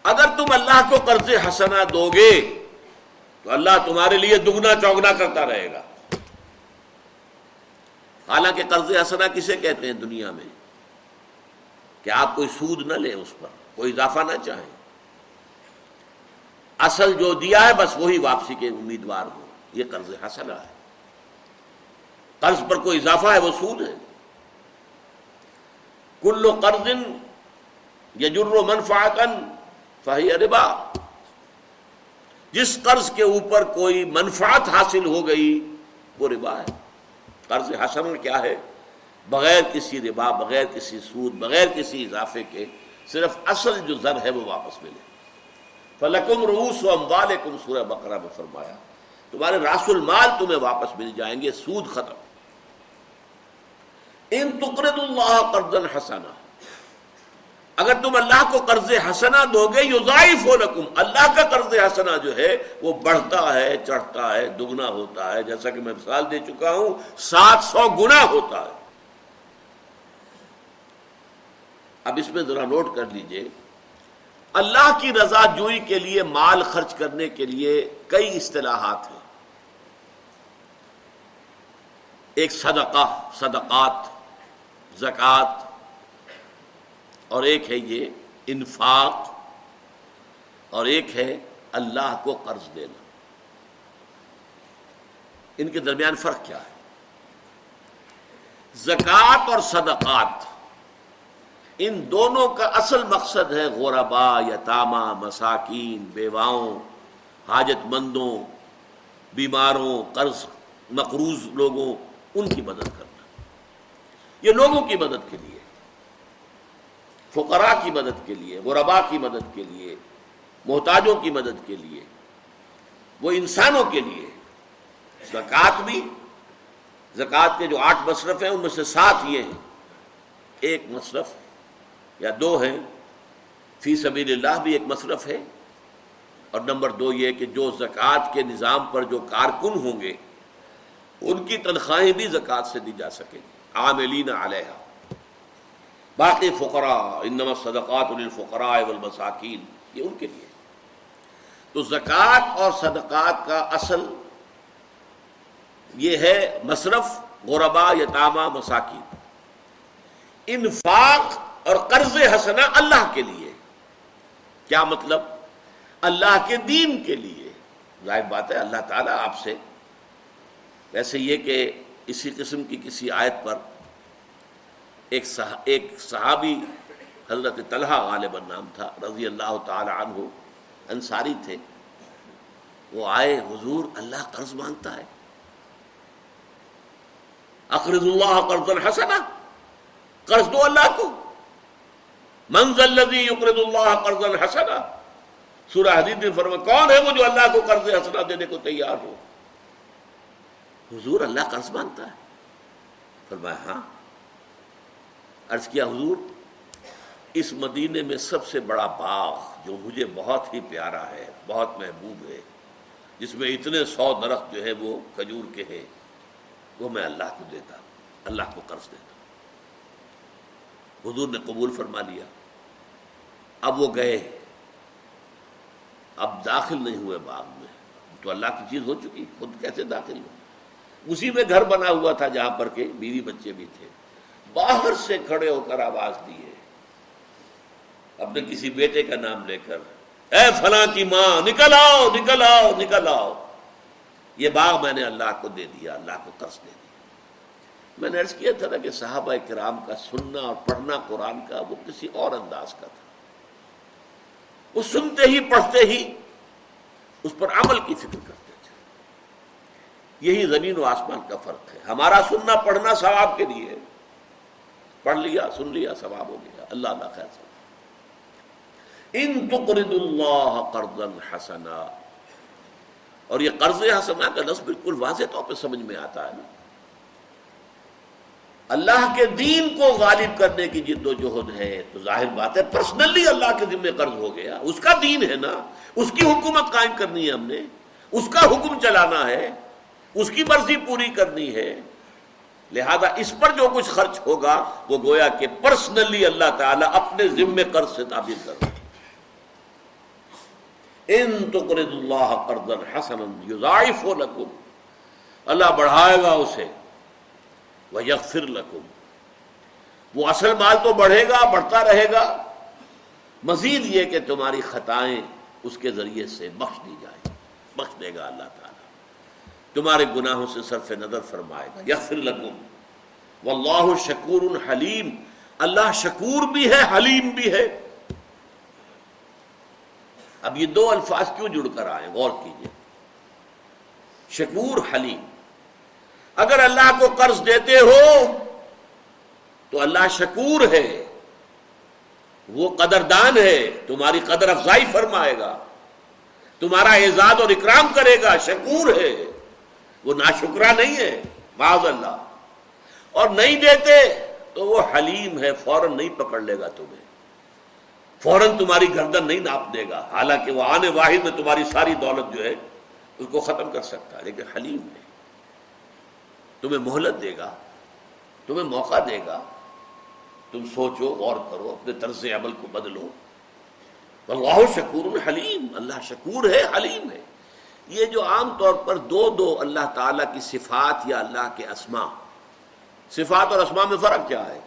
اگر تم اللہ کو قرض حسنا دو گے تو اللہ تمہارے لیے دگنا چوگنا کرتا رہے گا۔ حالانکہ قرض حسنا کسے کہتے ہیں دنیا میں؟ کہ آپ کوئی سود نہ لیں اس پر، کوئی اضافہ نہ چاہیں۔ اصل جو دیا ہے، بس وہی واپسی کے امیدوار ہو۔ یہ قرض حسنا ہے۔ قرض پر کوئی اضافہ ہے، وہ سود ہے۔ کلو قرض یجر منفاقن فہی ربا۔ جس قرض کے اوپر کوئی منفعت حاصل ہو گئی، وہ ربا ہے۔ قرض حسن کیا ہے؟ بغیر کسی ربا، بغیر کسی سود، بغیر کسی اضافے کے صرف اصل جو زر ہے وہ واپس ملے۔ فلکم روس و اموالکم، سورہ بقرہ میں فرمایا، تمہارے راس المال تمہیں واپس مل جائیں گے، سود ختم۔ ان تقرد اللہ قرض حسنا اگر تم اللہ کو قرض حسنا دو گے یو ہو لکم۔ اللہ کا قرض حسنا جو ہے، وہ بڑھتا ہے، چڑھتا ہے، دگنا ہوتا ہے۔ جیسا کہ میں مثال دے چکا ہوں، سات سو گنا ہوتا ہے۔ اب اس میں ذرا نوٹ کر لیجیے۔ اللہ کی رضا جوئی کے لیے، مال خرچ کرنے کے لیے کئی اصطلاحات ہیں۔ ایک صدقہ، صدقات زکوٰۃ اور ایک ہے یہ انفاق اور ایک ہے اللہ کو قرض دینا۔ ان کے درمیان فرق کیا ہے؟ زکوٰۃ اور صدقات، ان دونوں کا اصل مقصد ہے غوربا یتامہ مساکین، بیواؤں حاجت مندوں بیماروں، قرض مقروض لوگوں، ان کی مدد کرنا۔ یہ لوگوں کی مدد کے لیے۔ فقراء کی مدد کے لیے غربا کی مدد کے لیے، محتاجوں کی مدد کے لیے، وہ انسانوں کے لیے۔ زکوٰۃ بھی، زکوٰۃ کے جو آٹھ مصرف ہیں، ان میں سے سات یہ ہیں۔ ایک مصرف یا دو ہیں۔ فی سبیل اللہ بھی ایک مصرف ہے۔ اور نمبر دو یہ کہ جو زکوٰۃ کے نظام پر جو کارکن ہوں گے، ان کی تنخواہیں بھی زکوٰۃ سے دی جا سکیں۔ گی عاملین علیہ باقی فقراء، انما صدقات للفقراء والمساکین، یہ ان کے لیے۔ تو زکوٰۃ اور صدقات کا اصل یہ ہے مصرف غربا یتامہ، مساکین۔ انفاق اور قرض حسنا اللہ کے لیے۔ کیا مطلب؟ اللہ کے دین کے لیے۔ ظاہر بات ہے، اللہ تعالیٰ آپ سے۔ ویسے یہ کہ اسی قسم کی کسی آیت پر ایک ایک صحابی حضرت طلحہ غالب نام تھا، رضی اللہ تعالی عنہ، انصاری تھے۔ وہ آئے، حضور اللہ قرض مانگتا ہے۔ اقرض اللہ قرض حسنا، قرض دو اللہ کو۔ منزل یقرض اللہ قرض حسنا۔ سورہ حدیث نے فرما کون ہے وہ جو اللہ کو قرض حسنا دینے کو تیار ہو؟ حضور اللہ قرض مانگتا ہے۔ فرمایا ہاں۔ عرض کیا، حضور، اس مدینے میں سب سے بڑا باغ جو مجھے بہت ہی پیارا ہے، بہت محبوب ہے، جس میں اتنے سو درخت جو ہے وہ کھجور کے ہیں، وہ میں اللہ کو دیتا، اللہ کو قرض دیتا۔ حضور نے قبول فرما لیا۔ اب وہ گئے اب داخل نہیں ہوئے باغ میں۔ تو اللہ کی چیز ہو چکی، خود کیسے داخل ہو؟ اسی میں گھر بنا ہوا تھا جہاں پر کے بیوی بچے بھی تھے۔ باہر سے کھڑے ہو کر آواز دیے۔ اپنے کسی بیٹے کا نام لے کر، اے فلاں کی ماں، نکل آؤ نکل آؤ نکل آؤ۔ یہ باغ میں نے اللہ کو دے دیا، اللہ کو قرض دے دیا۔ میں نے عرض کیا تھا نا کہ صحابہ کرام کا سننا اور پڑھنا قرآن کا وہ کسی اور انداز کا تھا۔ وہ سنتے ہی، پڑھتے ہی اس پر عمل کی فکر کرتے تھے۔ یہی زمین و آسمان کا فرق ہے۔ ہمارا سننا، پڑھنا ثواب کے لیے۔ پڑھ لیا، سن لیا، ثواب ہو گیا۔ اللہ اللہ خیر ان تقرد اللہ قرض حسنا۔ اور یہ قرض حسنا کا لفظ بالکل واضح طور پہ سمجھ میں آتا ہے نا۔ اللہ کے دین کو غالب کرنے کی جد و جہد ہے۔ تو ظاہر بات ہے پرسنلی اللہ کے ذمہ قرض ہو گیا۔ اس کا دین ہے نا۔ اس کی حکومت قائم کرنی ہے ہم نے۔ اس کا حکم چلانا ہے۔ اس کی مرضی پوری کرنی ہے۔ لہذا اس پر جو کچھ خرچ ہوگا، وہ گویا کہ پرسنلی اللہ تعالیٰ اپنے ذمے قرض سے تعبیر کر ان تو قرض اللہ قرض حسن یوزائف لکم۔ اللہ بڑھائے گا اسے وہ یکفر لکم۔ وہ اصل مال تو بڑھے گا، بڑھتا رہے گا۔ مزید یہ کہ تمہاری خطائیں اس کے ذریعے سے بخش دی جائیں۔ بخش دے گا اللہ تعالیٰ۔ تمہارے گناہوں سے صرف نظر فرمائے گا. یغفر لکم. واللہ شکور حلیم. اللہ شکور بھی ہے، حلیم بھی ہے. اب یہ دو الفاظ کیوں جڑ کر آئے غور کیجیے. شکور، حلیم. اگر اللہ کو قرض دیتے ہو تو اللہ شکور ہے، وہ قدردان ہے، تمہاری قدر افزائی فرمائے گا، تمہارا اعزاز اور اکرام کرے گا، شکور ہے۔ وہ ناشکرا نہیں ہے، معاذ اللہ۔ اور نہیں دیتے تو وہ حلیم ہے، فوراً نہیں پکڑ لے گا تمہیں۔ فوراً تمہاری گردن نہیں ناپ دے گا۔ حالانکہ وہ آنے واحد میں تمہاری ساری دولت جو ہے اس کو ختم کر سکتا ہے۔ لیکن حلیم ہے تمہیں مہلت دے گا، تمہیں موقع دے گا۔ تم سوچو، غور کرو، اپنے طرز عمل کو بدلو۔ اللہ شکور حلیم، اللہ شکور ہے، حلیم ہے۔ یہ جو عام طور پر دو دو اللہ تعالی کی صفات یا اللہ کے اسما صفات اور اسما میں فرق کیا ہے؟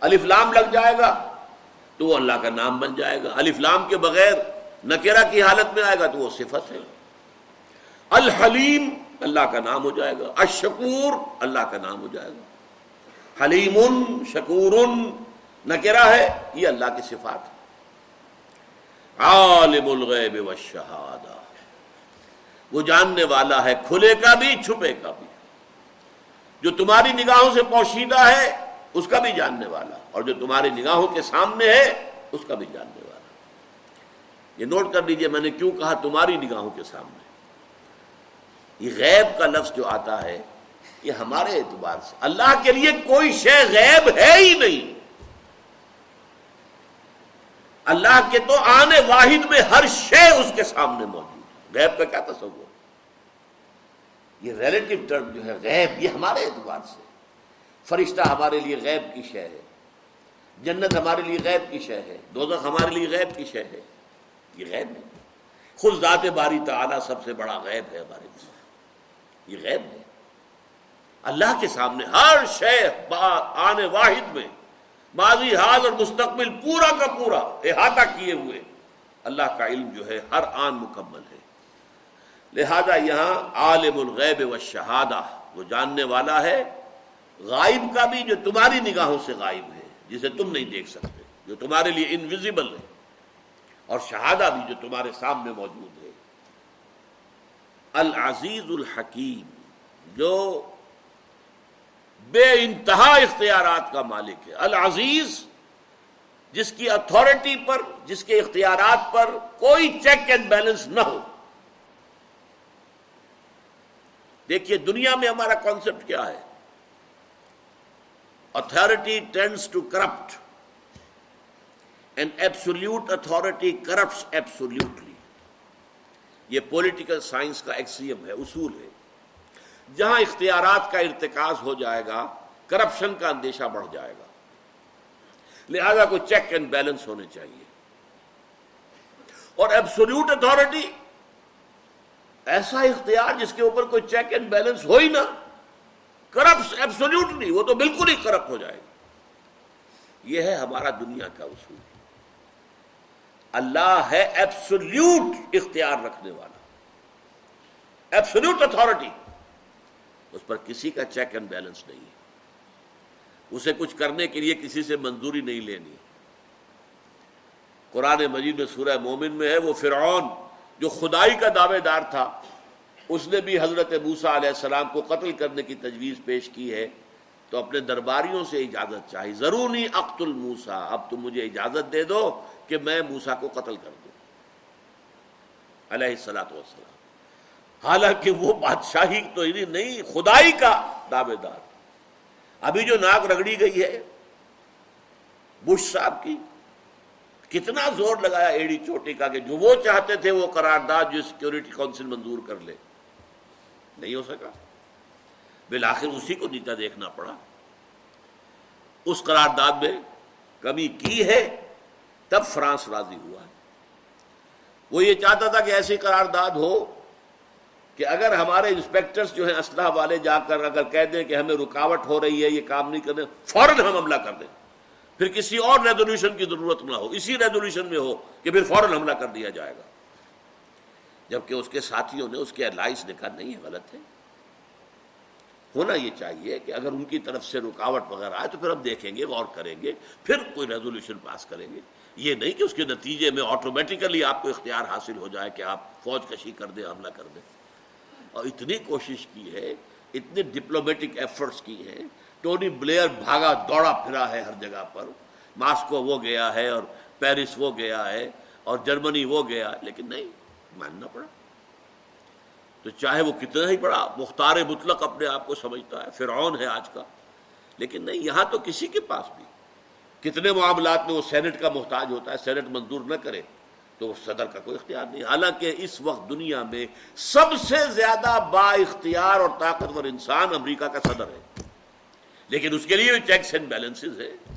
الف لام لگ جائے گا تو وہ اللہ کا نام بن جائے گا۔ الف لام کے بغیر نکیرا کی حالت میں آئے گا تو وہ صفت ہے۔ الحلیم اللہ کا نام ہو جائے گا۔ اشکور اللہ کا نام ہو جائے گا۔ حلیم شکور نکیرا ہے، یہ اللہ کی صفات ہے۔ عالم الغیب والشہادہ۔ وہ جاننے والا ہے، کھلے کا بھی، چھپے کا بھی۔ جو تمہاری نگاہوں سے پوشیدہ ہے، اس کا بھی جاننے والا۔ اور جو تمہاری نگاہوں کے سامنے ہے، اس کا بھی جاننے والا۔ یہ نوٹ کر لیجیے، میں نے کیوں کہا تمہاری نگاہوں کے سامنے؟ یہ غیب کا لفظ جو آتا ہے، یہ ہمارے اعتبار سے۔ اللہ کے لیے کوئی شے غیب ہے ہی نہیں۔ اللہ کے تو آنے واحد میں ہر شے اس کے سامنے موجود غیب کا کیا تصور؟ یہ ریلیٹو ٹرم جو ہے غیب، یہ ہمارے اعتبار سے فرشتہ ہمارے لیے غیب کی شے ہے، جنت ہمارے لیے غیب کی شے ہے، دوزخ ہمارے لیے غیب کی شے ہے، یہ غیب ہے۔ خود ذات باری تعالیٰ سب سے بڑا غیب ہے ہمارے لیے۔ یہ غیب ہے۔ اللہ کے سامنے ہر شے آنے واحد میں ماضی حال اور مستقبل، پورا کا پورا احاطہ کیے ہوئے اللہ کا علم جو ہے ہر آن مکمل ہے۔ لہذا یہاں عالم الغیب و شہادہ، وہ جاننے والا ہے، غائب کا بھی جو تمہاری نگاہوں سے غائب ہے، جسے تم نہیں دیکھ سکتے، جو تمہارے لیے انویزیبل ہے، اور شہادہ بھی جو تمہارے سامنے موجود ہے۔ العزیز الحکیم، جو بے انتہا اختیارات کا مالک ہے۔ العزیز، جس کی اتھارٹی پر، جس کے اختیارات پر کوئی چیک اینڈ بیلنس نہ ہو۔ دیکھیے دنیا میں ہمارا کانسیپٹ کیا ہے؟ Authority tends to corrupt and absolute authority corrupts absolutely یہ پولیٹیکل سائنس کا ایکسیم ہے، اصول ہے۔ جہاں اختیارات کا ارتکاز ہو جائے گا کرپشن کا اندیشہ بڑھ جائے گا۔ لہذا کوئی چیک اینڈ بیلنس ہونے چاہیے۔ اور ایبسولوٹ اتارٹی ایسا اختیار جس کے اوپر کوئی چیک اینڈ بیلنس ہو ہی نہ کرپٹ ایبسولوٹ نہیں وہ تو بالکل ہی کرپٹ ہو جائے گی۔ یہ ہے ہمارا دنیا کا اصول۔ اللہ ہے ایبسولوٹ اختیار رکھنے والا۔ ایبسولوٹ اتارٹی اس پر کسی کا چیک اینڈ بیلنس نہیں ہے۔ اسے کچھ کرنے کے لیے کسی سے منظوری نہیں لینی۔ قرآن مجید میں سورہ مومن میں ہے، وہ فرعون۔ جو خدائی کا دعوے دار تھا، اس نے بھی حضرت موسا علیہ السلام کو قتل کرنے کی تجویز پیش کی ہے۔ تو اپنے درباریوں سے اجازت چاہی۔ ضرور نہیں اقت الموسا اب تم مجھے اجازت دے دو کہ میں موسا کو قتل کر دوں۔ علیہ السلاۃ والسلام۔ حالانکہ وہ بادشاہی تو یعنی نہیں، خدائی کا دعوے دار۔ ابھی جو ناک رگڑی گئی ہے، بش صاحب کی کتنا زور لگایا ایڑی چوٹی کا کہ جو وہ چاہتے تھے وہ قرارداد جو سیکورٹی کونسل منظور کر لے۔ نہیں ہو سکا۔ بالآخر اسی کو نیتا دیکھنا پڑا۔ اس قرارداد میں کمی کی ہے، تب فرانس راضی ہوا ہے۔ وہ یہ چاہتا تھا کہ ایسی قرارداد ہو کہ اگر ہمارے انسپیکٹرز جو ہیں اسلحہ والے جا کر اگر کہہ دیں کہ ہمیں رکاوٹ ہو رہی ہے، یہ کام نہیں کرنے، فوراً ہم حملہ کر دیں۔ پھر کسی اور ریزولوشن کی ضرورت نہ ہو، اسی ریزولوشن میں ہو کہ پھر فوراً حملہ کر دیا جائے گا۔ جبکہ اس کے ساتھیوں نے اس کے الائس نے کہا، نہیں ہے غلط ہے۔ ہونا یہ چاہیے کہ اگر ان کی طرف سے رکاوٹ وغیرہ آئے تو پھر ہم دیکھیں گے، غور کریں گے، پھر کوئی ریزولوشن پاس کریں گے۔ یہ نہیں کہ اس کے نتیجے میں آٹومیٹیکلی آپ کو اختیار حاصل ہو جائے کہ آپ فوج کشی کر دیں، حملہ کر دیں۔ اور اتنی کوشش کی ہے، اتنے ڈپلومیٹک ایفرٹس کی ہیں ٹونی بلیئر بھاگا دوڑا پھرا ہے ہر جگہ پر۔ ماسکو وہ گیا ہے اور پیرس وہ گیا ہے اور جرمنی وہ گیا۔ ہے لیکن نہیں، ماننا پڑا۔ تو چاہے وہ کتنا ہی بڑا مختار مطلق اپنے آپ کو سمجھتا ہے، فرعون ہے آج کا۔ لیکن نہیں، یہاں تو کسی کے پاس بھی۔ کتنے معاملات میں وہ سینٹ کا محتاج ہوتا ہے، سینٹ منظور نہ کرے تو صدر کا کوئی اختیار نہیں۔ حالانکہ اس وقت دنیا میں سب سے زیادہ با اختیار اور طاقتور انسان امریکہ کا صدر ہے۔ لیکن اس کے لیے بھی چیکس اینڈ بیلنس ہے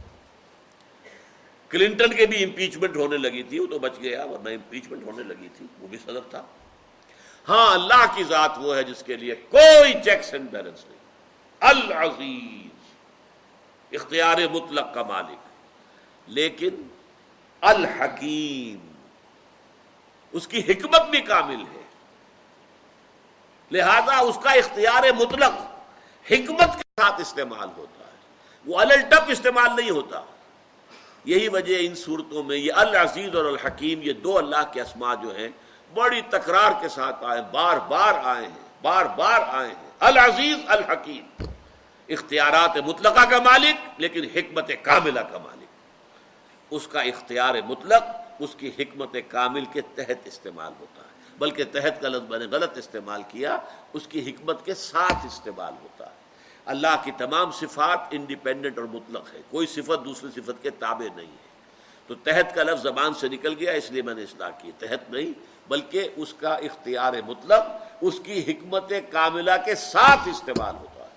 کلنٹن کے بھی امپیچمنٹ ہونے لگی تھی، وہ تو بچ گیا، ورنہ امپیچمنٹ ہونے لگی تھی، وہ بھی صدر تھا۔ ہاں اللہ کی ذات وہ ہے جس کے لیے کوئی چیکس اینڈ بیلنس نہیں۔ العزیز، اختیار مطلق کا مالک۔ لیکن الحکیم، اس کی حکمت بھی کامل ہے۔ لہذا اس کا اختیار مطلق، حکمت کے ساتھ استعمال ہوتا ہے۔ وہ الٹپ استعمال نہیں ہوتا۔ یہی وجہ ان صورتوں میں یہ العزیز اور الحکیم، یہ دو اللہ کے اسما جو ہیں، بڑی تکرار کے ساتھ آئے، بار بار آئے ہیں، بار بار آئے ہیں۔ العزیز، الحکیم۔ اختیارات مطلقہ کا مالک، لیکن حکمت کاملہ کا مالک۔ اس کا اختیار مطلق، اس کی حکمت کامل کے تحت استعمال ہوتا ہے۔ بلکہ تحت کا لفظ میں نے غلط استعمال کیا، اس کی حکمت کے ساتھ استعمال ہوتا ہے۔ اللہ کی تمام صفات انڈیپینڈنٹ اور مطلق ہے کوئی صفت دوسری صفت کے تابع نہیں ہے۔ تو تحت کا لفظ زبان سے نکل گیا، اس لیے میں نے اصلاح کی۔ تحت نہیں، بلکہ اس کا اختیار مطلب اس کی حکمت کاملہ کے ساتھ استعمال ہوتا ہے۔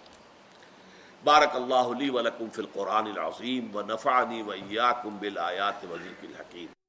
بارک اللہ علی ولکم فی القرآن العظیم و نفعنی و ایاکم بالآیات وزیق الحکیم۔